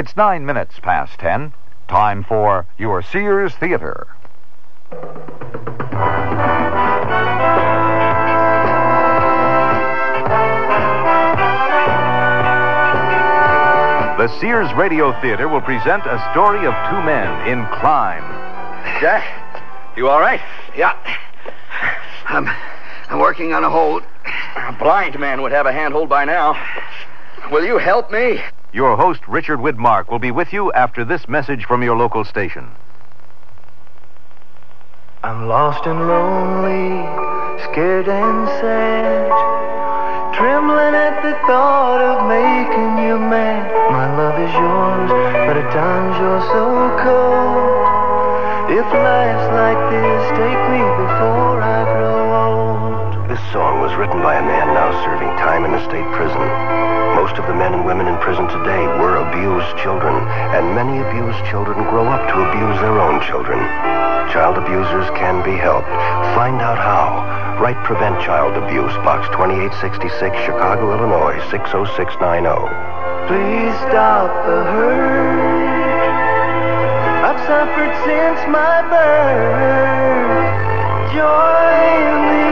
It's nine minutes past ten. Time for your Sears Theater. The Sears Radio Theater will present a story of two men in crime. Jack, you all right? Yeah. I'm, I'm working on a hold. A blind man would have a handhold by now. Will you help me? Your host, Richard Widmark, will be with you after this message from your local station. I'm lost and lonely, scared and sad. Trembling at the thought of making you mad. My love is yours, but at times you're so cold. If life's like this, take me before I grow old. This song was written by a man now serving time in a state prison. Most of the men and women in prison today were abused children, and many abused children grow up to abuse their own children. Child abusers can be helped. Find out how. Write Prevent Child Abuse, Box 2866, Chicago, Illinois, 60690. Please stop the hurt. I've suffered since my birth. Join the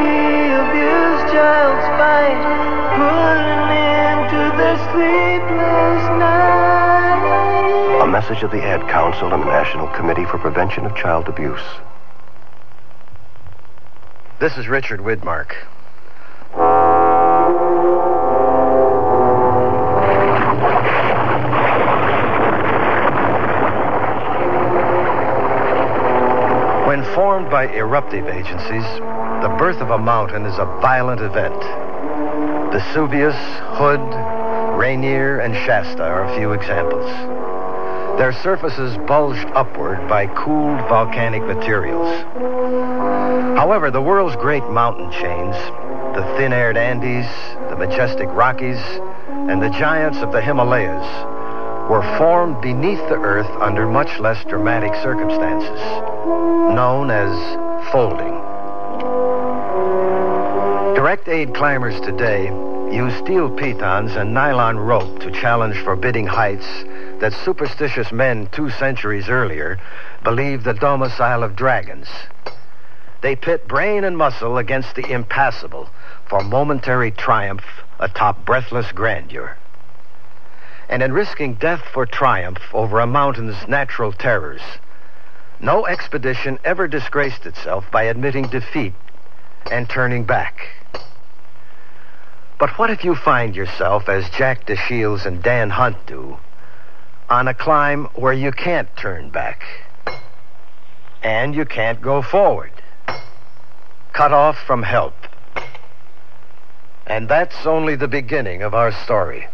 Message of the Ad Council and the National Committee for Prevention of Child Abuse. This is Richard Widmark. When formed by eruptive agencies, the birth of a mountain is a violent event. Vesuvius, Hood, Rainier, and Shasta are a few examples. Their surfaces bulged upward by cooled volcanic materials. However, the world's great mountain chains, the thin-aired Andes, the majestic Rockies, and the giants of the Himalayas, were formed beneath the earth under much less dramatic circumstances, known as folding. Direct aid climbers today use steel pitons and nylon rope to challenge forbidding heights that superstitious men two centuries earlier believed the domicile of dragons. They pit brain and muscle against the impassable for momentary triumph atop breathless grandeur. And in risking death for triumph over a mountain's natural terrors, no expedition ever disgraced itself by admitting defeat and turning back. But what if you find yourself, as Jack DeShields and Dan Hunt do, on a climb where you can't turn back and you can't go forward, cut off from help? And that's only the beginning of our story.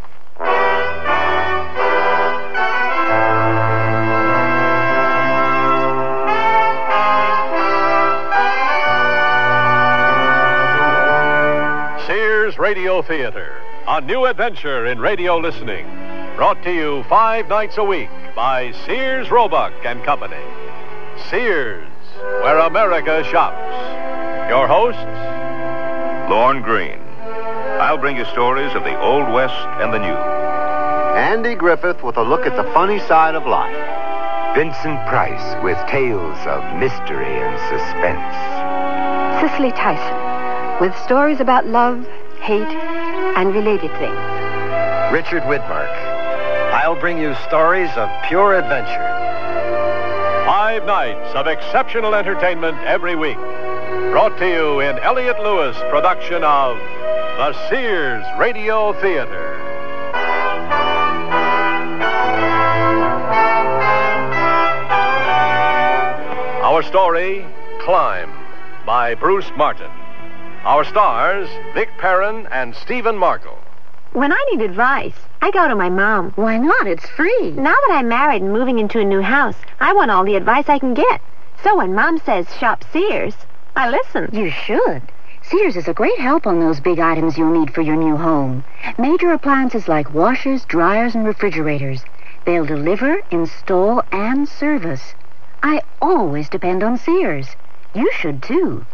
Radio Theater, a new adventure in radio listening. Brought to you five nights a week by Sears Roebuck and Company. Sears, where America shops. Your hosts, Lorne Greene. I'll bring you stories of the Old West and the New. Andy Griffith with a look at the funny side of life. Vincent Price with tales of mystery and suspense. Cicely Tyson with stories about love, hate, and related things. Richard Widmark. I'll bring you stories of pure adventure. Five nights of exceptional entertainment every week. Brought to you in Elliott Lewis production of the Sears Radio Theater. Our story, Climb, by Bruce Martin. Our stars, Vic Perrin and Stephen Markle. When I need advice, I go to my mom. Why not? It's free. Now that I'm married and moving into a new house, I want all the advice I can get. So when mom says shop Sears, I listen. You should. Sears is a great help on those big items you'll need for your new home. Major appliances like washers, dryers, and refrigerators. They'll deliver, install, and service. I always depend on Sears. You should too.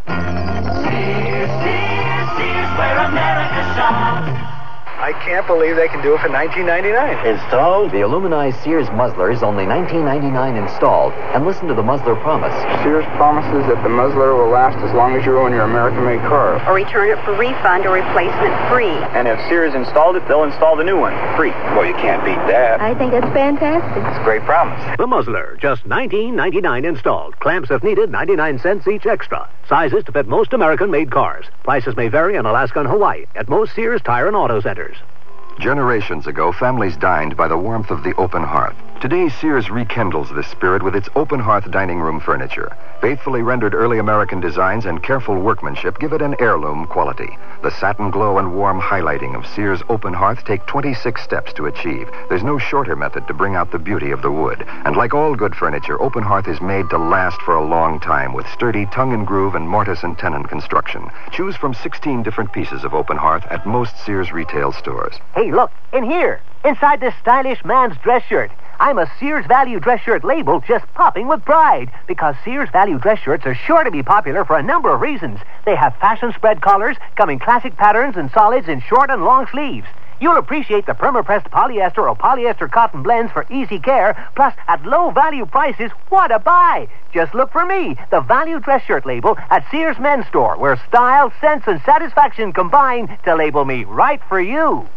I I can't believe they can do it for 19.99. Installed? The Illumini Sears muzzler is only 19.99 installed. And listen to the muzzler promise. Sears promises that the muzzler will last as long as you own your American-made car. Or return it for refund or replacement free. And if Sears installed it, they'll install the new one free. Well, you can't beat that. I think that's fantastic. It's a great promise. The muzzler, just 19.99 installed. Clamps if needed, 99 cents each extra. Sizes to fit most American-made cars. Prices may vary in Alaska and Hawaii at most Sears Tire and Auto Centers. Generations ago, families dined by the warmth of the open hearth. Today, Sears rekindles this spirit with its open hearth dining room furniture. Faithfully rendered early American designs and careful workmanship give it an heirloom quality. The satin glow and warm highlighting of Sears open hearth take 26 steps to achieve. There's no shorter method to bring out the beauty of the wood. And like all good furniture, open hearth is made to last for a long time with sturdy tongue and groove and mortise and tenon construction. Choose from 16 different pieces of open hearth at most Sears retail stores. Hey, look, in here, inside this stylish man's dress shirt. I'm a Sears Value dress shirt label just popping with pride because Sears Value dress shirts are sure to be popular for a number of reasons. They have fashion spread collars, come in classic patterns and solids in short and long sleeves. You'll appreciate the perma-pressed polyester or polyester cotton blends for easy care, plus at low value prices, what a buy! Just look for me, the Value dress shirt label at Sears Men's Store, where style, sense, and satisfaction combine to label me right for you.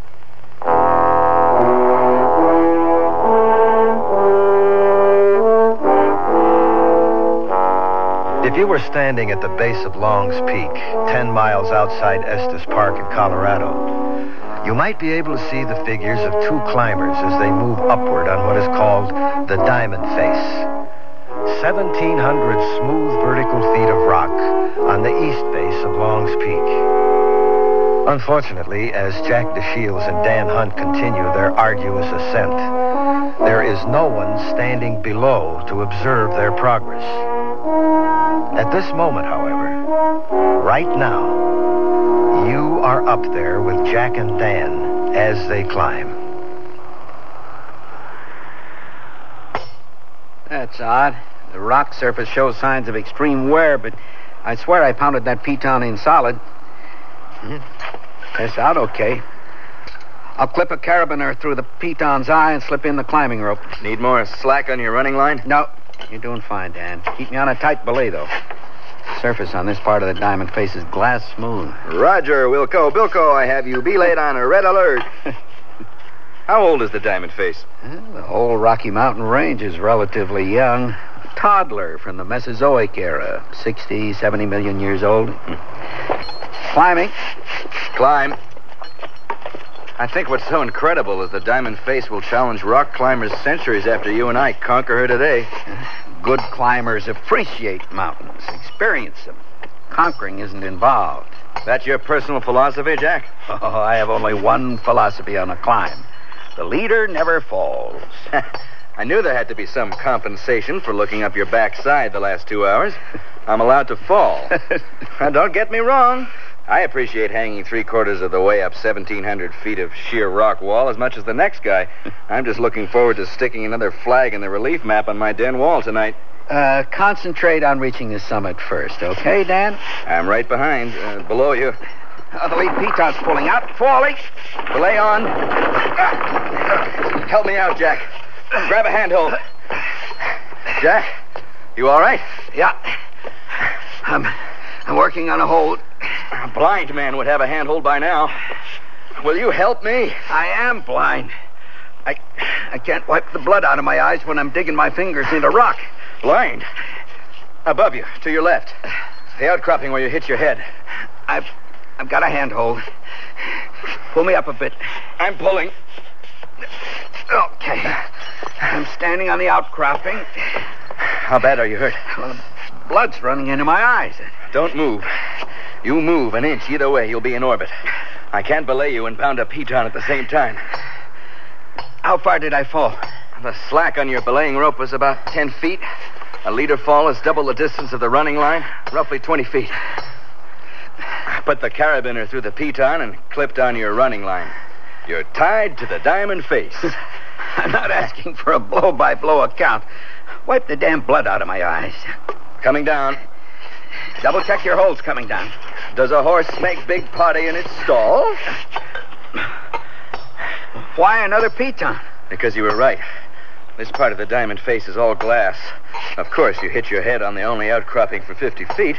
If you were standing at the base of Long's Peak, 10 miles outside Estes Park in Colorado, you might be able to see the figures of two climbers as they move upward on what is called the Diamond Face. 1,700 smooth vertical feet of rock on the east base of Long's Peak. Unfortunately, as Jack DeShields and Dan Hunt continue their arduous ascent, there is no one standing below to observe their progress. At this moment, however, right now, you are up there with Jack and Dan as they climb. That's odd. The rock surface shows signs of extreme wear, but I swear I pounded that piton in solid. Hmm. Tests out okay. I'll clip a carabiner through the piton's eye and slip in the climbing rope. Need more slack on your running line? No. You're doing fine, Dan. Keep me on a tight belay, though. Surface on this part of the diamond face is glass smooth. Roger, Wilco. Bilko, I have you belayed on a red alert. How old is the diamond face? Well, the whole Rocky Mountain range is relatively young. A toddler from the Mesozoic era. 60, 70 million years old. Climbing. Climb. I think what's so incredible is the diamond face will challenge rock climbers centuries after you and I conquer her today. Good climbers appreciate mountains, experience them. Conquering isn't involved. That's your personal philosophy, Jack? Oh, I have only one philosophy on a climb. The leader never falls. I knew there had to be some compensation for looking up your backside the last two hours. I'm allowed to fall. and don't get me wrong. I appreciate hanging three quarters of the way up 1,700 feet of sheer rock wall as much as the next guy. I'm just looking forward to sticking another flag in the relief map on my den wall tonight. Uh, concentrate on reaching the summit first, okay, Dan? I'm right behind, uh, below you. Oh, the lead piton's pulling out, falling. Belay on. Help me out, Jack. Grab a handhold. Jack, you all right? Yeah. I'm, I'm working on a hold. A blind man would have a handhold by now. Will you help me? I am blind. I, I can't wipe the blood out of my eyes when I'm digging my fingers into rock. Blind? Above you, to your left. The outcropping where you hit your head. I've, I've got a handhold. Pull me up a bit. I'm pulling. Okay. I'm standing on the outcropping. How bad are you hurt? Well, blood's running into my eyes. Don't move. You move an inch either way, you'll be in orbit. I can't belay you and pound a piton at the same time. How far did I fall? The slack on your belaying rope was about 10 feet. A leader fall is double the distance of the running line, roughly 20 feet. I Put the carabiner through the piton and clipped on your running line. You're tied to the diamond face. I'm not asking for a blow by blow account. Wipe the damn blood out of my eyes. Coming down. Double check your holes coming down. Does a horse make big potty in its stall? Why another piton? Because you were right. This part of the diamond face is all glass. Of course, you hit your head on the only outcropping for 50 feet.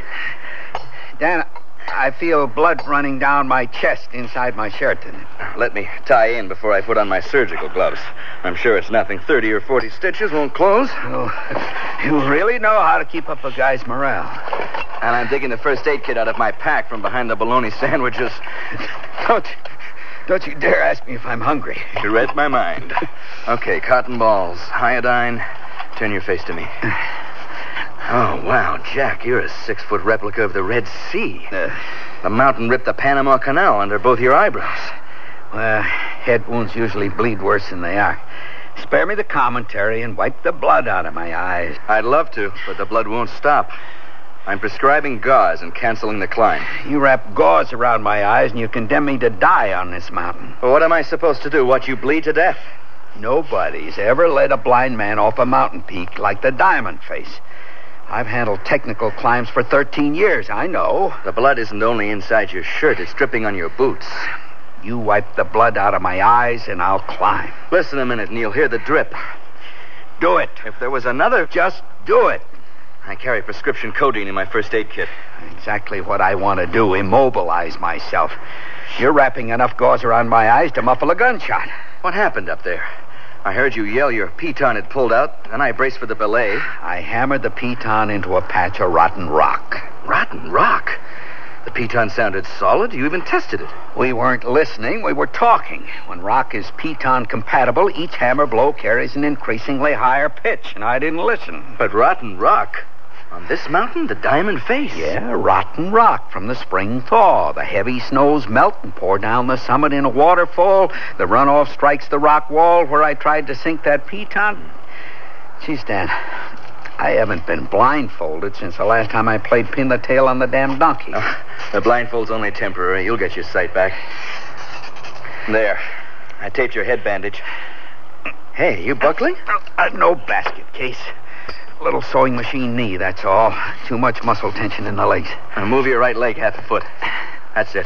Dan, I feel blood running down my chest inside my shirt. Let me tie in before I put on my surgical gloves. I'm sure it's nothing. 30 or 40 stitches won't close. Oh, you really know how to keep up a guy's morale. And I'm digging the first aid kit out of my pack from behind the bologna sandwiches. Don't, don't you dare ask me if I'm hungry. You read my mind. Okay, cotton balls, iodine. Turn your face to me. Oh, wow, Jack, you're a six foot replica of the Red Sea. Uh, the mountain ripped the Panama Canal under both your eyebrows. Well, head wounds usually bleed worse than they are. Spare me the commentary and wipe the blood out of my eyes. I'd love to, but the blood won't stop. I'm prescribing gauze and canceling the climb. You wrap gauze around my eyes and you condemn me to die on this mountain. Well, what am I supposed to do? Watch you bleed to death? Nobody's ever led a blind man off a mountain peak like the Diamond Face. I've handled technical climbs for 13 years. I know. The blood isn't only inside your shirt, it's dripping on your boots. You wipe the blood out of my eyes, and I'll climb. Listen a minute, Neil. Hear the drip. Do it. If there was another. Just do it. I carry prescription codeine in my first aid kit. Exactly what I want to do immobilize myself. You're wrapping enough gauze around my eyes to muffle a gunshot. What happened up there? I heard you yell your piton had pulled out, and I braced for the belay. I hammered the piton into a patch of rotten rock. Rotten rock? The piton sounded solid. You even tested it. We weren't listening, we were talking. When rock is piton compatible, each hammer blow carries an increasingly higher pitch, and I didn't listen. But rotten rock? On this mountain, the diamond face? Yeah, rotten rock from the spring thaw. The heavy snows melt and pour down the summit in a waterfall. The runoff strikes the rock wall where I tried to sink that piton. Geez, Dan, I haven't been blindfolded since the last time I played pin the tail on the damn donkey. Oh, the blindfold's only temporary. You'll get your sight back. There. I taped your head bandage. Hey, you buckling? Uh, no basket case. Little sewing machine knee, that's all. Too much muscle tension in the legs. Now move your right leg half a foot. That's it.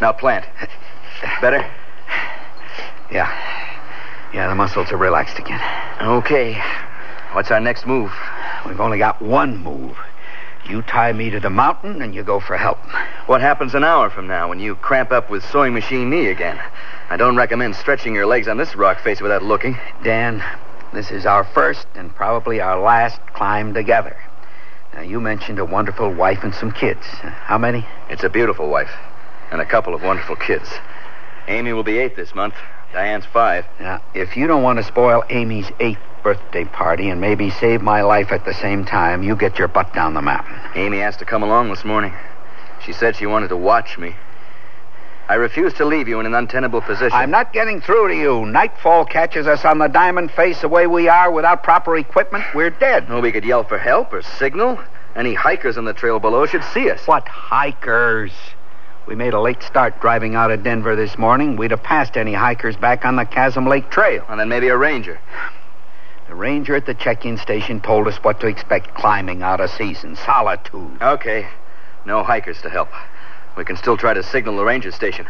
Now plant. Better? Yeah. Yeah, the muscles are relaxed again. Okay. What's our next move? We've only got one move. You tie me to the mountain and you go for help. What happens an hour from now when you cramp up with sewing machine knee again? I don't recommend stretching your legs on this rock face without looking. Dan, this is our first and probably our last climb together. Now, you mentioned a wonderful wife and some kids. How many? It's a beautiful wife and a couple of wonderful kids. Amy will be eight this month. Diane's five. Now, if you don't want to spoil Amy's eighth birthday party and maybe save my life at the same time, you get your butt down the mountain. Amy asked to come along this morning. She said she wanted to watch me. I refuse to leave you in an untenable position. I'm not getting through to you. Nightfall catches us on the diamond face the way we are without proper equipment. We're dead. Well, we could yell for help or signal. Any hikers on the trail below should see us. What hikers? We made a late start driving out of Denver this morning. We'd have passed any hikers back on the Chasm Lake Trail. And then maybe a ranger. The ranger at the check-in station told us what to expect climbing out of season. Solitude. Okay. No hikers to help. We can still try to signal the ranger station.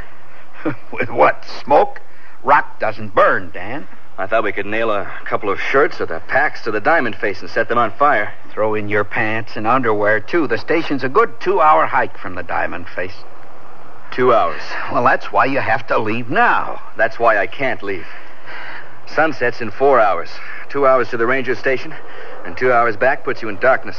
With what? Smoke? Rock doesn't burn, Dan. I thought we could nail a couple of shirts or the packs to the diamond face and set them on fire. Throw in your pants and underwear, too. The station's a good two-hour hike from the diamond face. Two hours. Well, that's why you have to leave now. That's why I can't leave. Sunset's in four hours. Two hours to the ranger station, and two hours back puts you in darkness.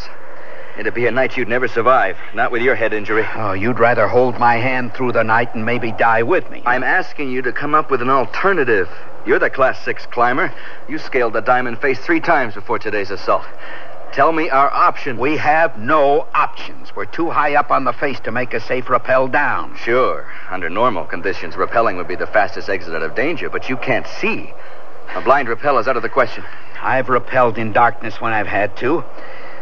It'd be a night you'd never survive, not with your head injury. Oh, you'd rather hold my hand through the night and maybe die with me. I'm asking you to come up with an alternative. You're the Class 6 climber. You scaled the diamond face three times before today's assault. Tell me our option. We have no options. We're too high up on the face to make a safe rappel down. Sure. Under normal conditions, rappelling would be the fastest exit out of danger, but you can't see. A blind rappel is out of the question. I've rappelled in darkness when I've had to,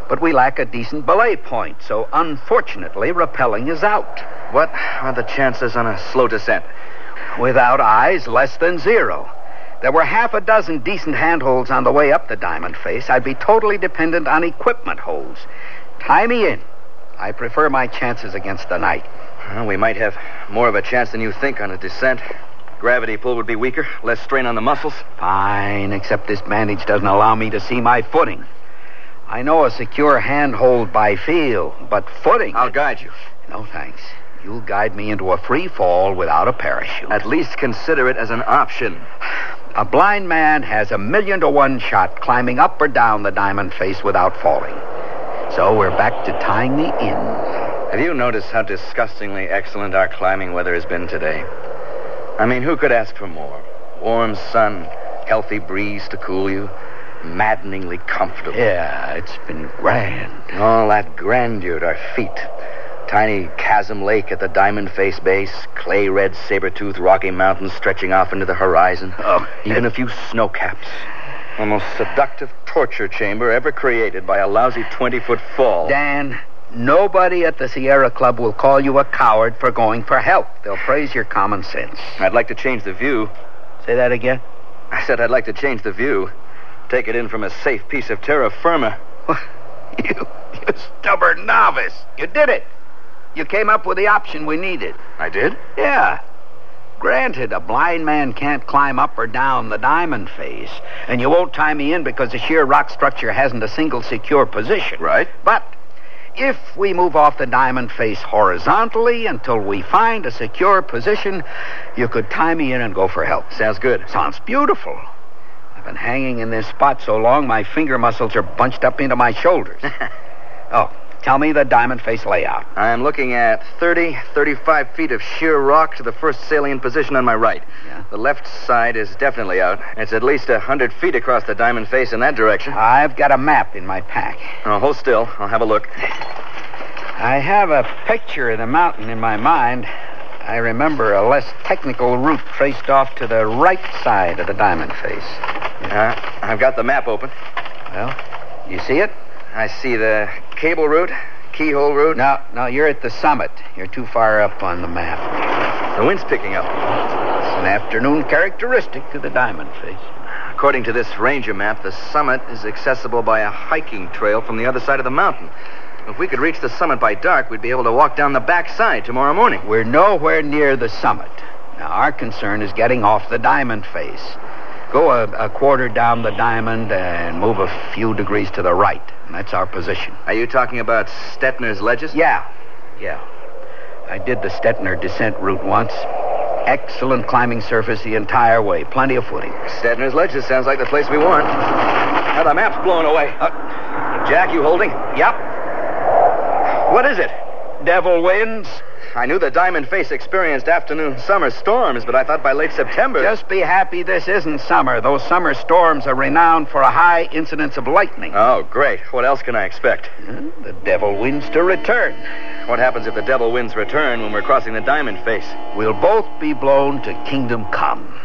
but we lack a decent belay point, so unfortunately, rappelling is out. What are the chances on a slow descent? Without eyes, less than zero. There were half a dozen decent handholds on the way up the diamond face. I'd be totally dependent on equipment holds. Tie me in. I prefer my chances against the night. Well, we might have more of a chance than you think on a descent. Gravity pull would be weaker, less strain on the muscles. Fine, except this bandage doesn't allow me to see my footing. I know a secure handhold by feel, but footing. I'll guide you. No, thanks. You'll guide me into a free fall without a parachute. At least consider it as an option. A blind man has a million to one shot climbing up or down the diamond face without falling. So we're back to tying me in. Have you noticed how disgustingly excellent our climbing weather has been today? I mean, who could ask for more? Warm sun, healthy breeze to cool you, maddeningly comfortable. Yeah, it's been grand. All that grandeur at our feet. Tiny chasm lake at the Diamond Face base, clay red saber tooth Rocky Mountains stretching off into the horizon. Oh, even a few snow caps. The most seductive torture chamber ever created by a lousy 20 foot fall. Dan, nobody at the Sierra Club will call you a coward for going for help. They'll praise your common sense. I'd like to change the view. Say that again? I said I'd like to change the view. Take it in from a safe piece of terra firma. You, you stubborn novice. You did it. You came up with the option we needed. I did? Yeah. Granted, a blind man can't climb up or down the diamond face, and you won't tie me in because the sheer rock structure hasn't a single secure position. Right. But if we move off the diamond face horizontally until we find a secure position, you could tie me in and go for help. Sounds good. Sounds beautiful. Been hanging in this spot so long my finger muscles are bunched up into my shoulders. oh, tell me the diamond face layout. I'm looking at 30, 35 feet of sheer rock to the first salient position on my right. Yeah. The left side is definitely out. It's at least a 100 feet across the diamond face in that direction. I've got a map in my pack. Oh, hold still. I'll have a look. I have a picture of the mountain in my mind. I remember a less technical route traced off to the right side of the diamond face. Yeah, I've got the map open. Well, you see it? I see the cable route, keyhole route. No, no, you're at the summit. You're too far up on the map. The wind's picking up. It's an afternoon characteristic of the diamond face. According to this ranger map, the summit is accessible by a hiking trail from the other side of the mountain. If we could reach the summit by dark, we'd be able to walk down the back side tomorrow morning. We're nowhere near the summit. Now, our concern is getting off the diamond face. Go a, a quarter down the diamond and move a few degrees to the right. And that's our position. Are you talking about Stettner's ledges? Yeah, yeah. I did the Stettner descent route once. Excellent climbing surface the entire way. Plenty of footing. Stettner's ledges sounds like the place we want. Now the map's blown away. Uh, Jack, you holding? Yep. What is it? Devil winds. I knew the Diamond Face experienced afternoon summer storms, but I thought by late September. Just be happy this isn't summer. Those summer storms are renowned for a high incidence of lightning. Oh, great. What else can I expect? The devil winds to return. What happens if the devil winds return when we're crossing the Diamond Face? We'll both be blown to kingdom come.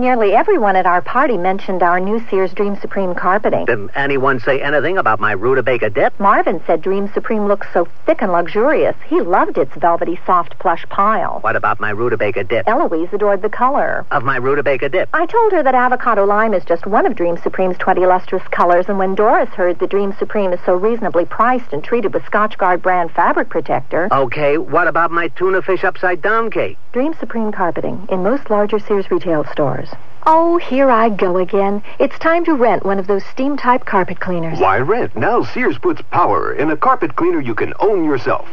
Nearly everyone at our party mentioned our new Sears Dream Supreme carpeting. Did anyone say anything about my rutabaga dip? Marvin said Dream Supreme looks so thick and luxurious. He loved its velvety, soft plush pile. What about my rutabaga dip? Eloise adored the color. Of my rutabaga dip? I told her that avocado lime is just one of Dream Supreme's 20 lustrous colors, and when Doris heard that Dream Supreme is so reasonably priced and treated with Scotchgard brand fabric protector. Okay, what about my tuna fish upside down cake? Dream Supreme carpeting in most larger Sears retail stores. Oh, here I go again. It's time to rent one of those steam type carpet cleaners. Why rent? Now Sears puts power in a carpet cleaner you can own yourself.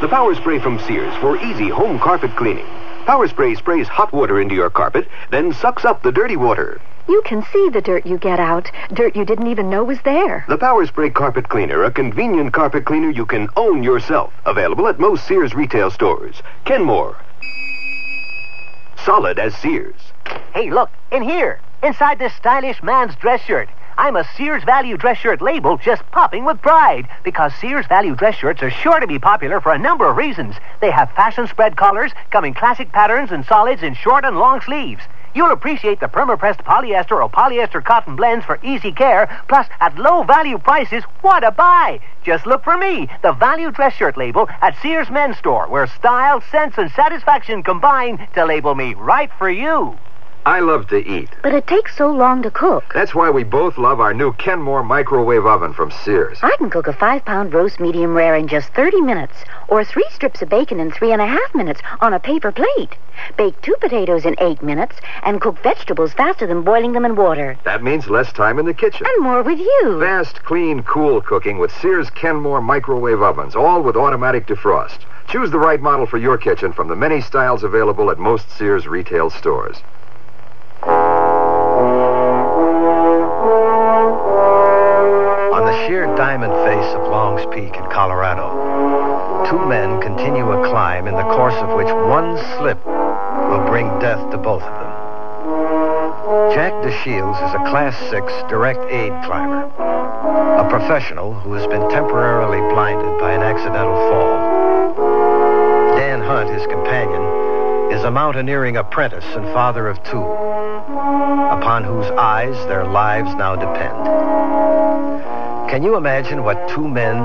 The Power Spray from Sears for easy home carpet cleaning. Power Spray sprays hot water into your carpet, then sucks up the dirty water. You can see the dirt you get out, dirt you didn't even know was there. The Power Spray Carpet Cleaner, a convenient carpet cleaner you can own yourself. Available at most Sears retail stores. Kenmore. Solid as Sears. Hey, look, in here, inside this stylish man's dress shirt. I'm a Sears Value dress shirt label just popping with pride because Sears Value dress shirts are sure to be popular for a number of reasons. They have fashion spread collars, come in classic patterns and solids in short and long sleeves. You'll appreciate the perma-pressed polyester or polyester cotton blends for easy care, plus at low value prices, what a buy! Just look for me, the Value Dress Shirt label at Sears Men's Store, where style, sense, and satisfaction combine to label me right for you. I love to eat. But it takes so long to cook. That's why we both love our new Kenmore microwave oven from Sears. I can cook a five pound roast medium rare in just 30 minutes, or three strips of bacon in three and a half minutes on a paper plate. Bake two potatoes in eight minutes, and cook vegetables faster than boiling them in water. That means less time in the kitchen. And more with you. Fast, clean, cool cooking with Sears Kenmore microwave ovens, all with automatic defrost. Choose the right model for your kitchen from the many styles available at most Sears retail stores. On the sheer diamond face of Long's Peak in Colorado, two men continue a climb in the course of which one slip will bring death to both of them. Jack DeShields is a Class 6 direct aid climber, a professional who has been temporarily blinded by an accidental fall. Dan Hunt, his companion, is a mountaineering apprentice and father of two, upon whose eyes their lives now depend. Can you imagine what two men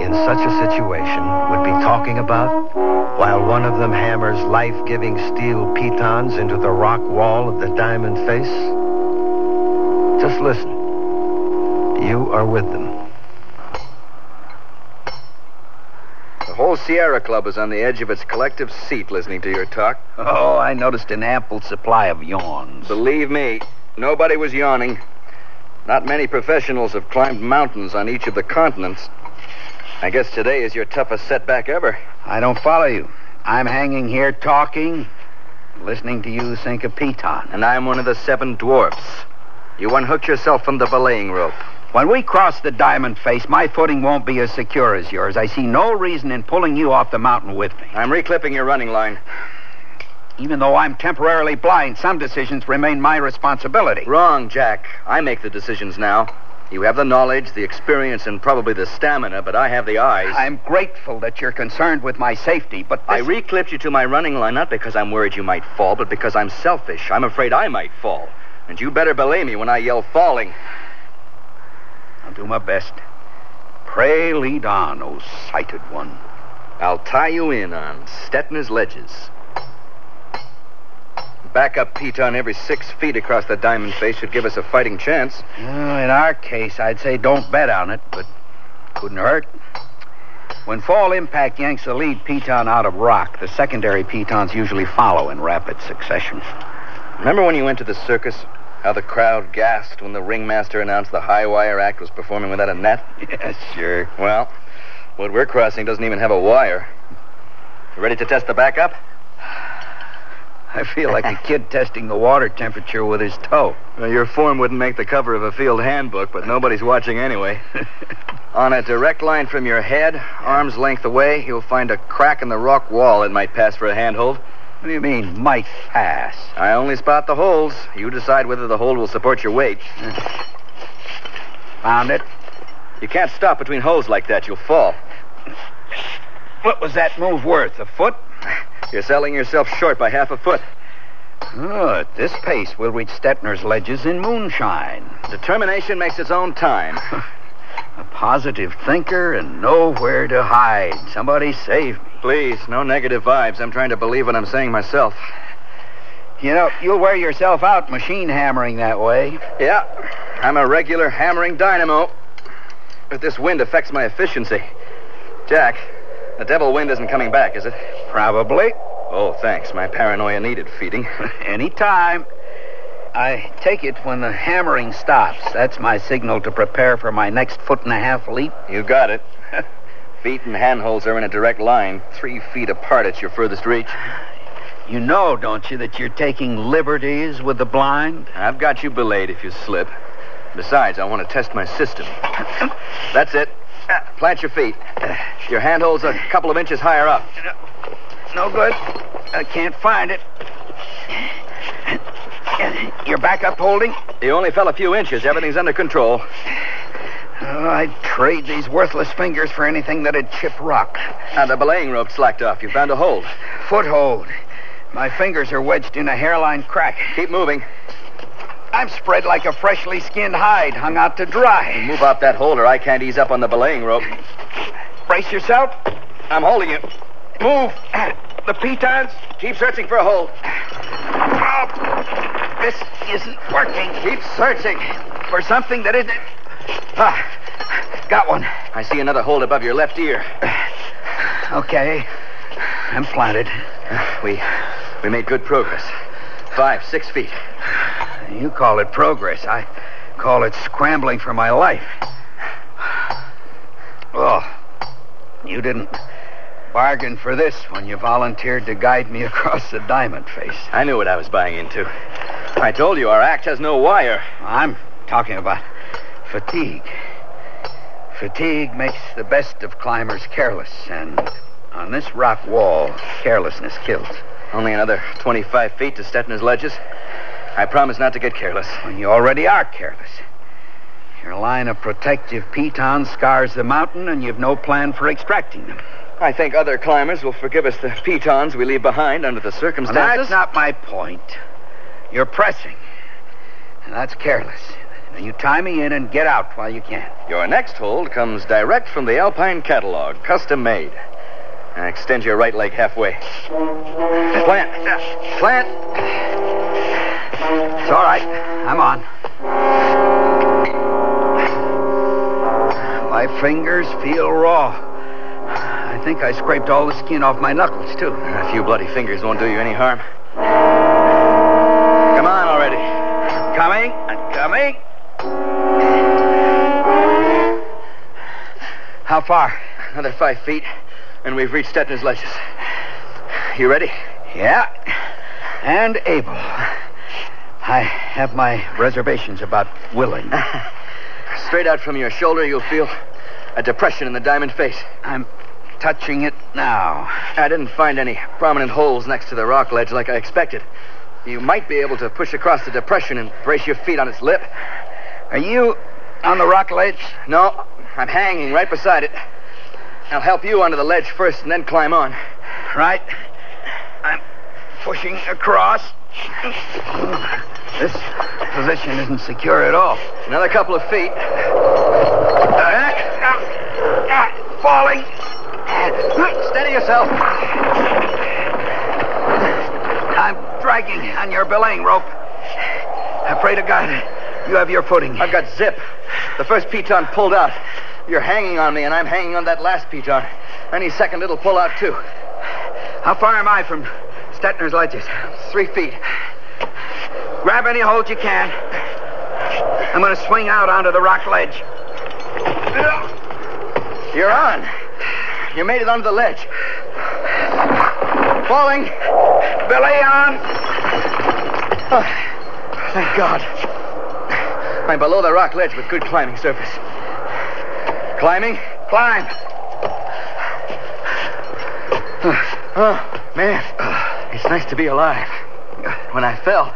in such a situation would be talking about while one of them hammers life-giving steel pitons into the rock wall of the diamond face? Just listen. You are with them. The whole Sierra Club is on the edge of its collective seat listening to your talk. Oh, I noticed an ample supply of yawns. Believe me, nobody was yawning. Not many professionals have climbed mountains on each of the continents. I guess today is your toughest setback ever. I don't follow you. I'm hanging here talking, listening to you sink a piton. And I'm one of the seven dwarfs. You unhooked yourself from the belaying rope. When we cross the diamond face, my footing won't be as secure as yours. I see no reason in pulling you off the mountain with me. I'm reclipping your running line. Even though I'm temporarily blind, some decisions remain my responsibility. Wrong, Jack. I make the decisions now. You have the knowledge, the experience, and probably the stamina, but I have the eyes. I'm grateful that you're concerned with my safety, but this... I reclipped you to my running line not because I'm worried you might fall, but because I'm selfish. I'm afraid I might fall. And you better belay me when I yell falling. I'll do my best. Pray lead on, O sighted one. I'll tie you in on Stettner's ledges. Backup piton every six feet across the diamond face should give us a fighting chance. Well, in our case, I'd say don't bet on it, but couldn't hurt. When fall impact yanks the lead piton out of rock, the secondary pitons usually follow in rapid succession. Remember when you went to the circus? How the crowd gasped when the ringmaster announced the high wire act was performing without a net? Yes, sure. Well, what we're crossing doesn't even have a wire. You ready to test the backup? I feel like a kid testing the water temperature with his toe. Well, your form wouldn't make the cover of a field handbook, but nobody's watching anyway. On a direct line from your head, arm's length away, you'll find a crack in the rock wall that might pass for a handhold. What do you mean, might pass? I only spot the holes. You decide whether the hold will support your weight. Found it. You can't stop between holes like that. You'll fall. What was that move worth? A foot? You're selling yourself short by half a foot. Oh, at this pace, we'll reach Stettner's ledges in moonshine. Determination makes its own time. A positive thinker and nowhere to hide. Somebody save me. Please, no negative vibes. I'm trying to believe what I'm saying myself. You know, you'll wear yourself out machine hammering that way. Yeah, I'm a regular hammering dynamo. But this wind affects my efficiency. Jack, the devil wind isn't coming back, is it? Probably. Oh, thanks. My paranoia needed feeding. Any time. I take it when the hammering stops. That's my signal to prepare for my next foot and a half leap. You got it. Feet and handholds are in a direct line, three feet apart at your furthest reach. You know, don't you, that you're taking liberties with the blind? I've got you belayed if you slip. Besides, I want to test my system. That's it. Plant your feet. Your handholds are a couple of inches higher up. No good. I can't find it. You're back up holding? You only fell a few inches. Everything's under control. Oh, I'd trade these worthless fingers for anything that'd chip rock. Now, the belaying rope slacked off. You found a hold. Foothold. My fingers are wedged in a hairline crack. Keep moving. I'm spread like a freshly skinned hide, hung out to dry. Move off that hold, or I can't ease up on the belaying rope. Brace yourself. I'm holding you. Move. The pitons. Keep searching for a hold. This isn't working. Keep searching for something that isn't. Ah, got one. I see another hold above your left ear. Okay. I'm planted. We we made good progress. Five, six feet. You call it progress. I call it scrambling for my life. Oh, you didn't bargain for this when you volunteered to guide me across the diamond face. I knew what I was buying into. I told you our act has no wire. I'm talking about fatigue. Fatigue makes the best of climbers careless, and on this rock wall, carelessness kills. Only another 25 feet to Stettner's ledges. I promise not to get careless. Well, you already are careless. Your line of protective pitons scars the mountain, and you've no plan for extracting them. I think other climbers will forgive us the pitons we leave behind under the Well, circumstances. that's not my point. You're pressing, and that's careless. Now, you tie me in and get out while you can. Your next hold comes direct from the Alpine catalog, custom made. Now extend your right leg halfway. Plant. Plant. It's all right. I'm on. My fingers feel raw. I think I scraped all the skin off my knuckles, too. A few bloody fingers won't do you any harm. Come on already. Coming. I'm coming. How far? Another five feet, and we've reached Stettner's ledges. You ready? Yeah. And able. I have my reservations about willing. Straight out from your shoulder, you'll feel a depression in the diamond face. I'm touching it now. I didn't find any prominent holes next to the rock ledge like I expected. You might be able to push across the depression and brace your feet on its lip. Are you on the rock ledge? No, I'm hanging right beside it. I'll help you onto the ledge first and then climb on. Right. I'm pushing across. This position isn't secure at all. Another couple of feet. falling. Steady yourself. I'm dragging on your belaying rope. I pray to God you have your footing. I've got zip. The first piton pulled out. You're hanging on me, and I'm hanging on that last piton. Any second it'll pull out, too. How far am I from Stettner's ledges? Three feet. Grab any hold you can. I'm going to swing out onto the rock ledge. You're on. You made it onto the ledge. Falling. Belay on. Oh, thank God. I'm below the rock ledge with good climbing surface. Climbing? Climb. Oh, oh, man. It's nice to be alive. When I fell,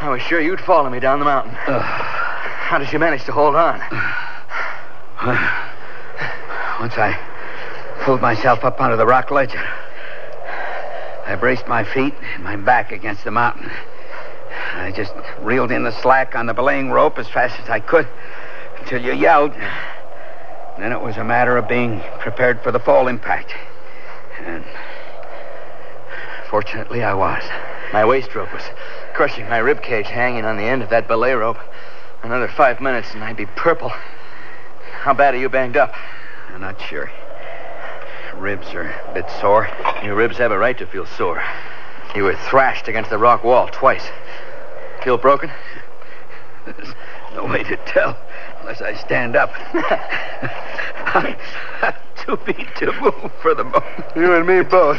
I was sure you'd follow me down the mountain. How did you manage to hold on? Once I pulled myself up onto the rock ledge, I braced my feet and my back against the mountain. I just reeled in the slack on the belaying rope as fast as I could until you yelled. Then it was a matter of being prepared for the fall impact. And fortunately, I was. My waist rope was crushing my rib cage hanging on the end of that belay rope. Another five minutes and I'd be purple. How bad are you banged up? I'm not sure. Ribs are a bit sore. Your ribs have a right to feel sore. You were thrashed against the rock wall twice. Feel broken? There's no way to tell unless I stand up. I'm too beat to move for the moment. You and me both.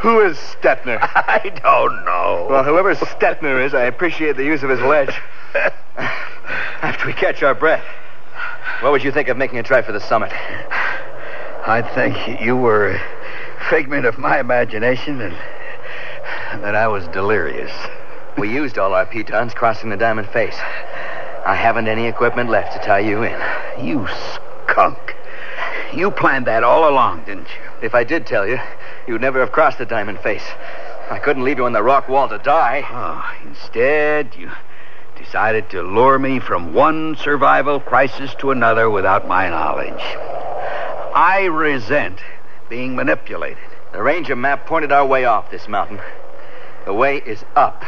Who is Stettner? I don't know. Well, whoever Stettner is, I appreciate the use of his ledge. After we catch our breath, what would you think of making a try for the summit? I'd think you were a figment of my imagination and that I was delirious. We used all our pitons crossing the diamond face. I haven't any equipment left to tie you in. You skunk. You planned that all along, didn't you? If I did tell you, you'd never have crossed the diamond face. I couldn't leave you on the rock wall to die. Oh, instead, you decided to lure me from one survival crisis to another without my knowledge. I resent being manipulated. The ranger map pointed our way off this mountain. The way is up.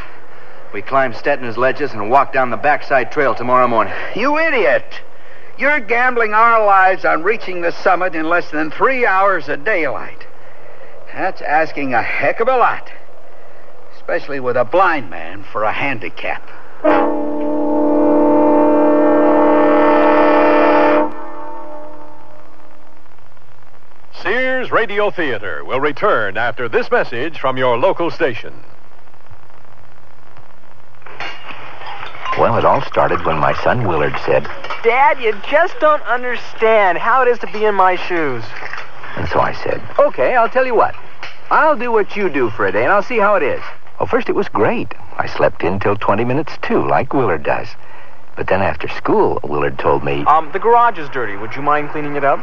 We climb Stettner's ledges and walk down the backside trail tomorrow morning. You idiot! You're gambling our lives on reaching the summit in less than three hours of daylight. That's asking a heck of a lot, especially with a blind man for a handicap. Sears Radio Theater will return after this message from your local station. Well, it all started when my son Willard said, Dad, you just don't understand how it is to be in my shoes. and so I said, Okay, I'll tell you what. I'll do what you do for a day, and I'll see how it is. Well, first it was great. I slept in till 20 minutes too, like Willard does. But then after school, Willard told me, Um, the garage is dirty. Would you mind cleaning it up?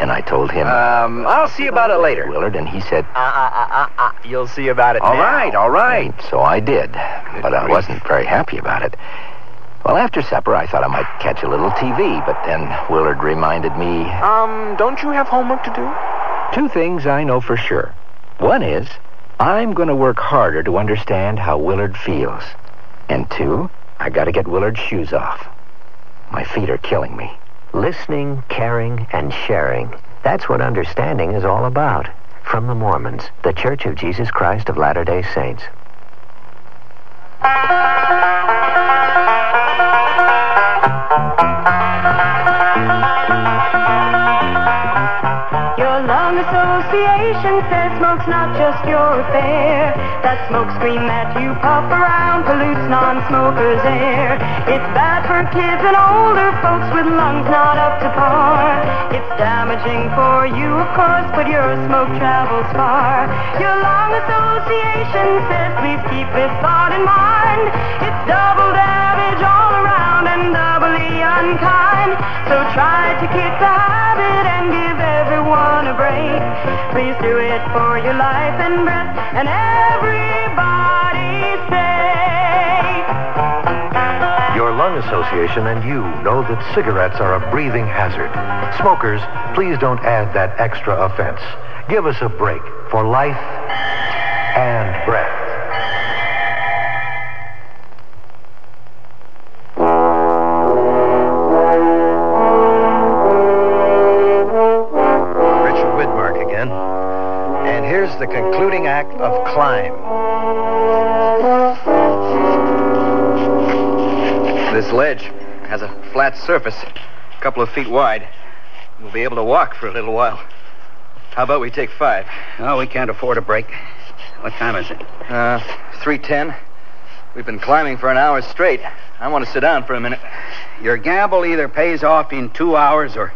and I told him, Um, I'll see about it later. Willard, and he said, Uh, uh, uh, uh, uh. You'll see about it All now. right, all right. And so I did, but I wasn't very happy about it. Well, after supper, I thought I might catch a little TV, but then Willard reminded me Um, don't you have homework to do? two things I know for sure. One is, I'm going to work harder to understand how Willard feels. And two, I got to get Willard's shoes off. My feet are killing me. Listening, caring, and sharing. That's what understanding is all about. From the Mormons, the Church of Jesus Christ of Latter day Saints. Lung association says smoke's not just your affair. That smoke screen that you puff around pollutes non-smokers' air. It's bad for kids and older folks with lungs not up to par. It's damaging for you, of course, but your smoke travels far. Your lung association says please keep this thought in mind. It's double damage all around and unkind. So try to kick the habit and give everyone a break. Please do it for your life and breath and everybody's sake. Your lung association and you know that cigarettes are a breathing hazard. Smokers, please don't add that extra offense. Give us a break for life and breath. Flat surface, a couple of feet wide. We'll be able to walk for a little while. How about we take five? Oh, we can't afford a break. What time is it? Uh, 310. We've been climbing for an hour straight. I want to sit down for a minute. Your gamble either pays off in two hours or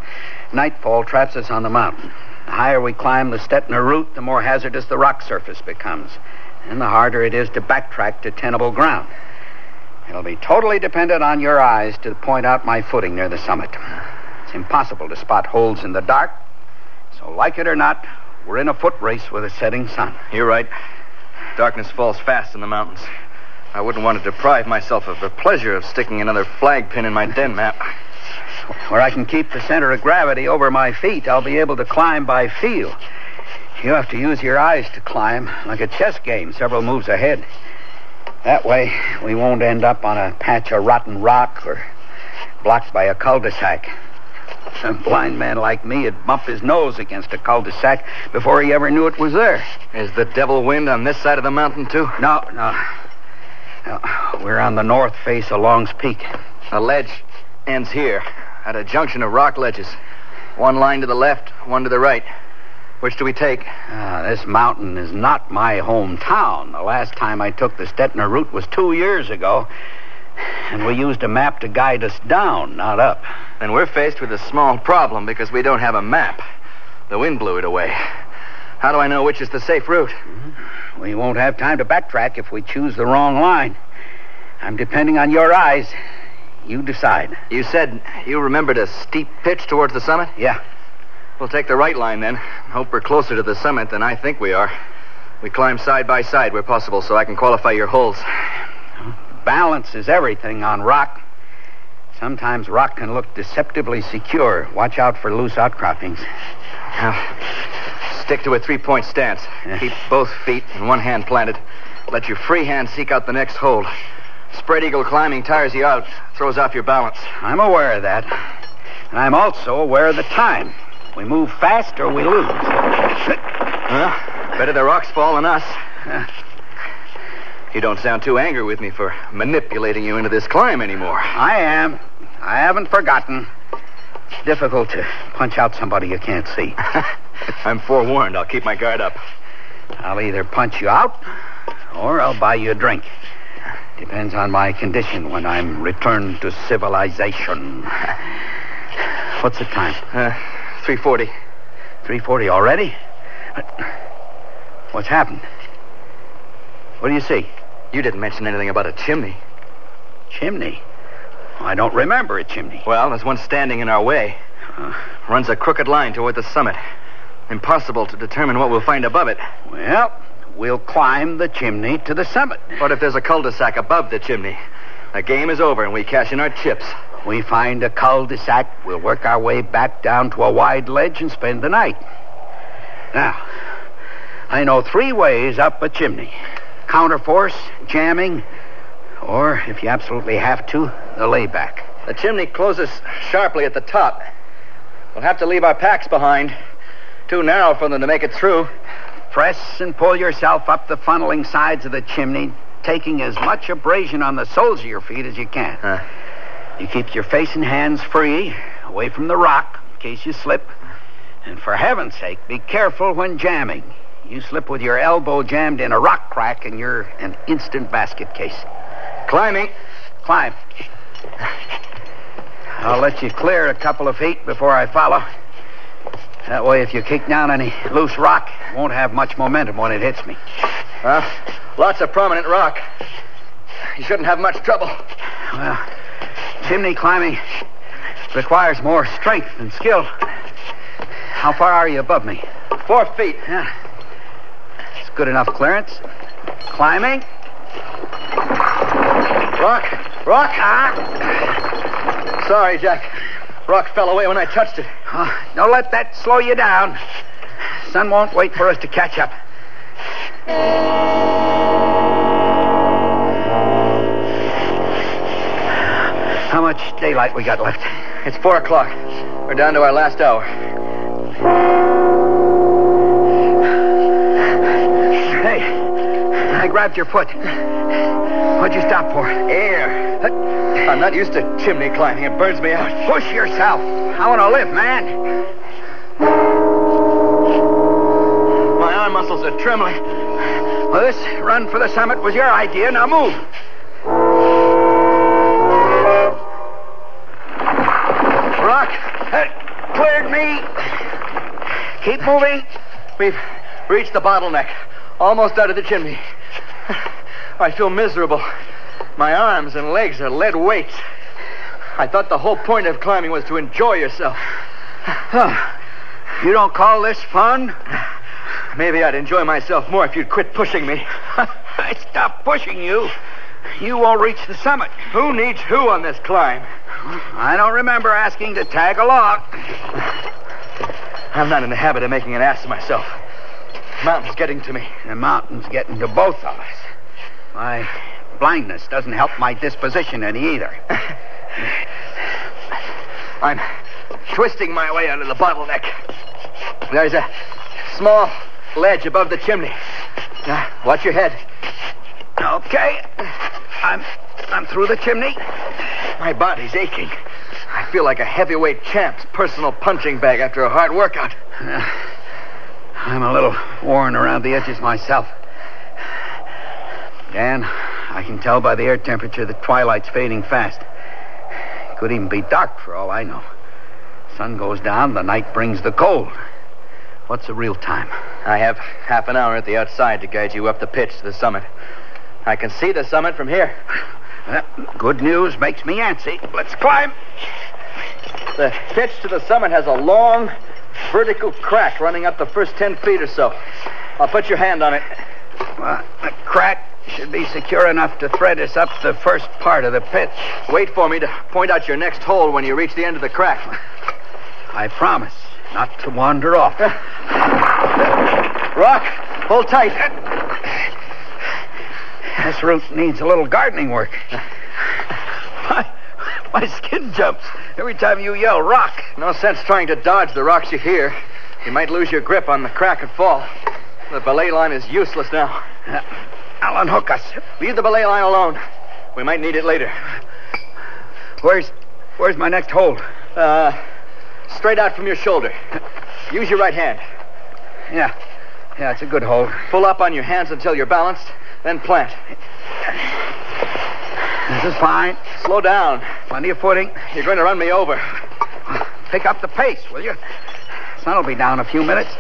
nightfall traps us on the mountain. The higher we climb the Stettner route, the more hazardous the rock surface becomes. And the harder it is to backtrack to tenable ground. It'll be totally dependent on your eyes to point out my footing near the summit. It's impossible to spot holes in the dark. So, like it or not, we're in a foot race with a setting sun. You're right. Darkness falls fast in the mountains. I wouldn't want to deprive myself of the pleasure of sticking another flag pin in my den map. Where I can keep the center of gravity over my feet, I'll be able to climb by feel. You have to use your eyes to climb, like a chess game, several moves ahead. That way, we won't end up on a patch of rotten rock or blocked by a cul-de-sac. A blind man like me would bump his nose against a cul-de-sac before he ever knew it was there. Is the devil wind on this side of the mountain, too? No, no. no we're on the north face of Long's Peak. The ledge ends here, at a junction of rock ledges. One line to the left, one to the right. Which do we take? Ah, this mountain is not my hometown. The last time I took the Stettner route was two years ago. And we used a map to guide us down, not up. Then we're faced with a small problem because we don't have a map. The wind blew it away. How do I know which is the safe route? We won't have time to backtrack if we choose the wrong line. I'm depending on your eyes. You decide. You said you remembered a steep pitch towards the summit? Yeah. We'll take the right line then. Hope we're closer to the summit than I think we are. We climb side by side where possible so I can qualify your holes. Balance is everything on rock. Sometimes rock can look deceptively secure. Watch out for loose outcroppings. Now, stick to a three point stance. Keep both feet and one hand planted. Let your free hand seek out the next hold. Spread eagle climbing tires you out, throws off your balance. I'm aware of that. And I'm also aware of the time. We move fast or we lose. Well, better the rocks fall than us. You don't sound too angry with me for manipulating you into this climb anymore. I am. I haven't forgotten. It's difficult to punch out somebody you can't see. I'm forewarned. I'll keep my guard up. I'll either punch you out or I'll buy you a drink. Depends on my condition when I'm returned to civilization. What's the time? Uh, 340. 340 already? What's happened? What do you see? You didn't mention anything about a chimney. Chimney? I don't remember a chimney. Well, there's one standing in our way. Uh, Runs a crooked line toward the summit. Impossible to determine what we'll find above it. Well, we'll climb the chimney to the summit. What if there's a cul-de-sac above the chimney? The game is over and we cash in our chips. We find a cul-de-sac, we'll work our way back down to a wide ledge and spend the night. Now, I know three ways up a chimney. Counterforce, jamming, or, if you absolutely have to, the layback. The chimney closes sharply at the top. We'll have to leave our packs behind. Too narrow for them to make it through. Press and pull yourself up the funneling sides of the chimney, taking as much abrasion on the soles of your feet as you can. Huh. You keep your face and hands free, away from the rock, in case you slip. And for heaven's sake, be careful when jamming. You slip with your elbow jammed in a rock crack, and you're an instant basket case. Climbing. Climb. I'll let you clear a couple of feet before I follow. That way, if you kick down any loose rock, it won't have much momentum when it hits me. Well, lots of prominent rock. You shouldn't have much trouble. Well, chimney climbing requires more strength and skill. How far are you above me? Four feet. Yeah. It's good enough clearance. Climbing. Rock. Rock. Ah. Sorry, Jack. Rock fell away when I touched it. Oh, don't let that slow you down. Sun won't wait for us to catch up. Much daylight we got left? It's four o'clock. We're down to our last hour. Hey, I grabbed your foot. What'd you stop for? Air. I'm not used to chimney climbing. It burns me out. Push yourself. I want to live, man. My arm muscles are trembling. Well, this run for the summit was your idea. Now move. Keep moving. We've reached the bottleneck. Almost out of the chimney. I feel miserable. My arms and legs are lead weights. I thought the whole point of climbing was to enjoy yourself. You don't call this fun? Maybe I'd enjoy myself more if you'd quit pushing me. I stopped pushing you. You won't reach the summit. Who needs who on this climb? I don't remember asking to tag along. I'm not in the habit of making an ass of myself. The Mountain's getting to me. The mountain's getting to both of us. My blindness doesn't help my disposition any either. I'm twisting my way out of the bottleneck. There's a small ledge above the chimney. Now, watch your head. Okay. I'm I'm through the chimney. My body's aching. I feel like a heavyweight champ's personal punching bag after a hard workout. Uh, I'm a little worn around the edges myself. Dan, I can tell by the air temperature that twilight's fading fast. It could even be dark for all I know. Sun goes down, the night brings the cold. What's the real time? I have half an hour at the outside to guide you up the pitch to the summit. I can see the summit from here. Good news makes me antsy. Let's climb. The pitch to the summit has a long, vertical crack running up the first ten feet or so. I'll put your hand on it. Well, the crack should be secure enough to thread us up the first part of the pitch. Wait for me to point out your next hole when you reach the end of the crack. I promise not to wander off. Rock, hold tight. This route needs a little gardening work. My, my skin jumps every time you yell rock. No sense trying to dodge the rocks you hear. You might lose your grip on the crack and fall. The belay line is useless now. Uh, I'll unhook us. Leave the belay line alone. We might need it later. Where's where's my next hold? Uh, straight out from your shoulder. Use your right hand. Yeah. Yeah, it's a good hold. Pull up on your hands until you're balanced, then plant. This is fine. Slow down. Plenty of footing. You're going to run me over. Pick up the pace, will you? Sun will be down in a few minutes.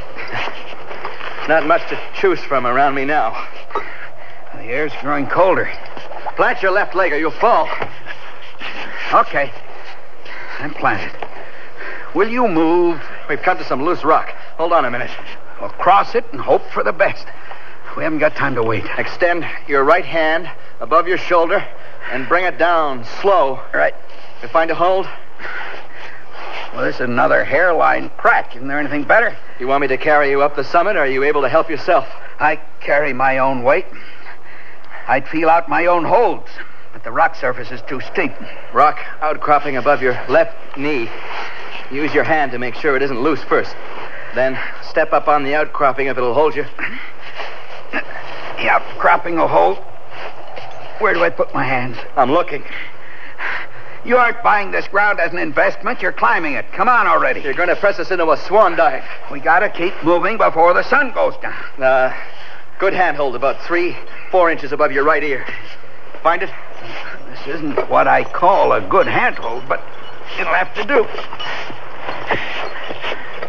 Not much to choose from around me now. The air's growing colder. Plant your left leg or you'll fall. Okay. I'm planted. Will you move? We've come to some loose rock. Hold on a minute. We'll cross it and hope for the best. We haven't got time to wait. Extend your right hand above your shoulder and bring it down slow. Right. You find a hold? Well, this is another hairline crack. Isn't there anything better? You want me to carry you up the summit, or are you able to help yourself? I carry my own weight. I'd feel out my own holds, but the rock surface is too steep. Rock outcropping above your left knee. Use your hand to make sure it isn't loose first. Then step up on the outcropping if it'll hold you. The cropping a hole. Where do I put my hands? I'm looking. You aren't buying this ground as an investment. You're climbing it. Come on already. You're going to press us into a swan dive. We gotta keep moving before the sun goes down. Uh, good handhold, about three, four inches above your right ear. Find it? This isn't what I call a good handhold, but it'll have to do.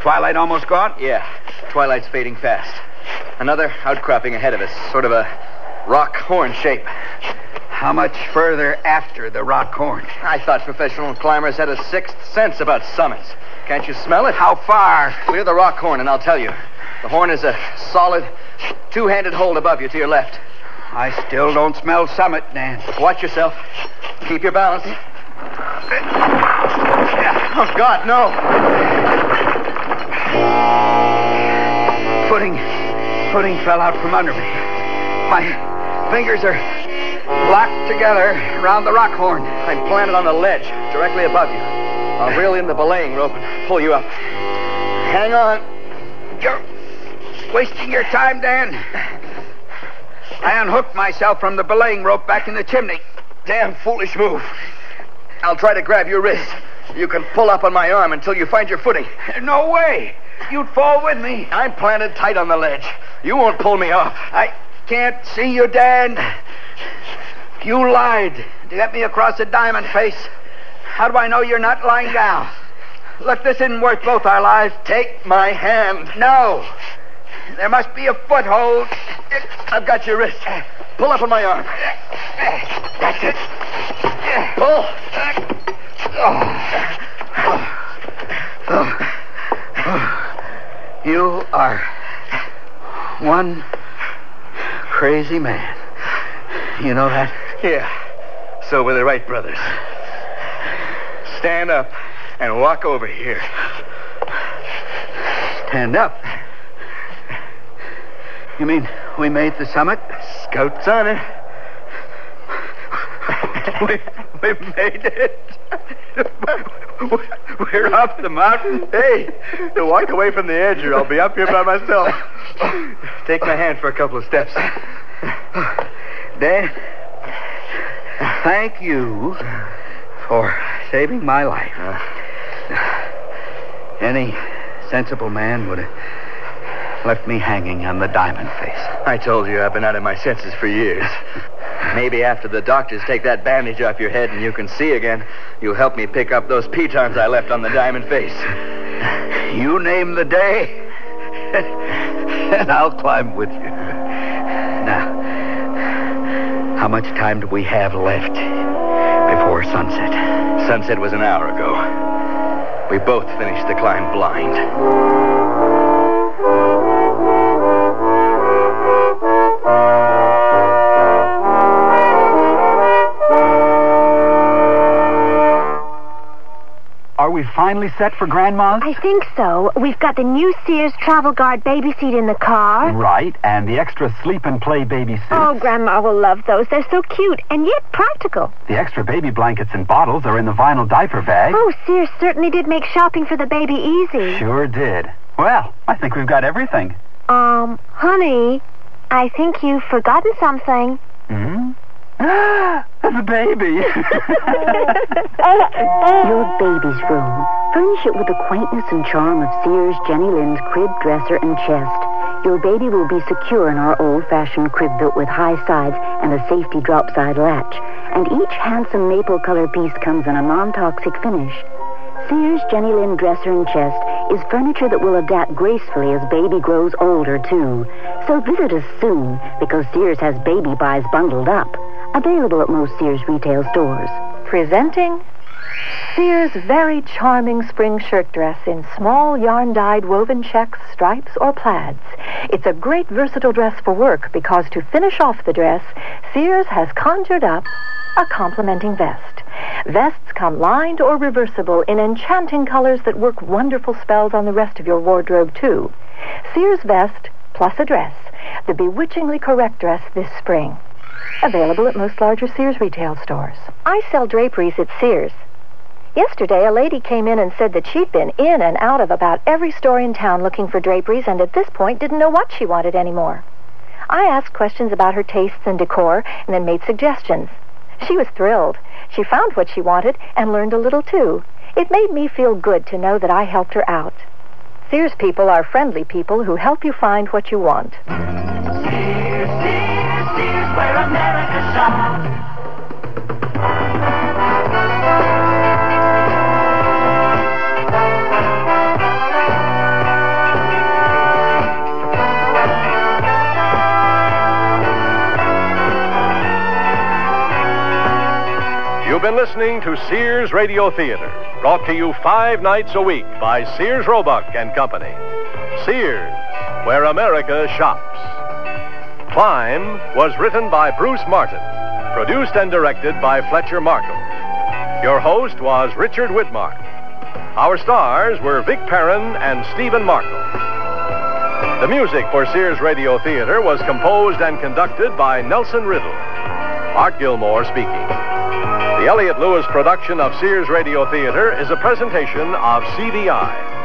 Twilight almost gone? Yeah. Twilight's fading fast. Another outcropping ahead of us, sort of a rock horn shape. How much further after the rock horn? I thought professional climbers had a sixth sense about summits. Can't you smell it? How far? Clear the rock horn, and I'll tell you. The horn is a solid, two-handed hold above you to your left. I still don't smell summit, Dan. Watch yourself. Keep your balance. Oh, God, no. Footing, fell out from under me. My fingers are locked together around the rock horn. I'm planted on the ledge, directly above you. I'll reel in the belaying rope and pull you up. Hang on. You're wasting your time, Dan. I unhooked myself from the belaying rope back in the chimney. Damn foolish move. I'll try to grab your wrist. You can pull up on my arm until you find your footing. No way. You'd fall with me. I'm planted tight on the ledge. You won't pull me off. I can't see you, Dan. You lied to get me across the diamond face. How do I know you're not lying down? Look, this isn't worth both our lives. Take my hand. No. There must be a foothold. I've got your wrist. Pull up on my arm. That's it. Pull. You are one crazy man. You know that? Yeah. So were the Wright brothers. Stand up and walk over here. Stand up. You mean we made the summit? Scout's honor. We, we made it. We're up the mountain. Hey, walk away from the edge or I'll be up here by myself. Take my hand for a couple of steps. Dan, thank you for saving my life. Any sensible man would have left me hanging on the diamond face. I told you I've been out of my senses for years. Maybe after the doctors take that bandage off your head and you can see again, you'll help me pick up those pitons I left on the diamond face. You name the day, and I'll climb with you. Now, how much time do we have left before sunset? Sunset was an hour ago. We both finished the climb blind. Are we finally set for Grandma's? I think so. We've got the new Sears Travel Guard baby seat in the car. Right, and the extra sleep and play baby suits. Oh, Grandma will love those. They're so cute and yet practical. The extra baby blankets and bottles are in the vinyl diaper bag. Oh, Sears certainly did make shopping for the baby easy. Sure did. Well, I think we've got everything. Um, honey, I think you've forgotten something. Hmm? the baby. Your baby's room. Furnish it with the quaintness and charm of Sears Jenny Lind's crib, dresser, and chest. Your baby will be secure in our old-fashioned crib built with high sides and a safety drop-side latch. And each handsome maple color piece comes in a non-toxic finish. Sears Jenny Lind dresser and chest is furniture that will adapt gracefully as baby grows older, too. So visit us soon because Sears has baby buys bundled up. Available at most Sears retail stores. Presenting Sears' very charming spring shirt dress in small yarn-dyed woven checks, stripes, or plaids. It's a great versatile dress for work because to finish off the dress, Sears has conjured up a complementing vest. Vests come lined or reversible in enchanting colors that work wonderful spells on the rest of your wardrobe, too. Sears vest plus a dress, the bewitchingly correct dress this spring. Available at most larger Sears retail stores. I sell draperies at Sears. Yesterday, a lady came in and said that she'd been in and out of about every store in town looking for draperies and at this point didn't know what she wanted anymore. I asked questions about her tastes and decor and then made suggestions. She was thrilled. She found what she wanted and learned a little too. It made me feel good to know that I helped her out. Sears people are friendly people who help you find what you want. You've been listening to Sears Radio Theater, brought to you five nights a week by Sears Roebuck and Company. Sears, where America shops. Climb was written by Bruce Martin, produced and directed by Fletcher Markham. Your host was Richard Widmark. Our stars were Vic Perrin and Stephen Markle. The music for Sears Radio Theater was composed and conducted by Nelson Riddle. Art Gilmore speaking. The Elliott Lewis production of Sears Radio Theater is a presentation of CBI.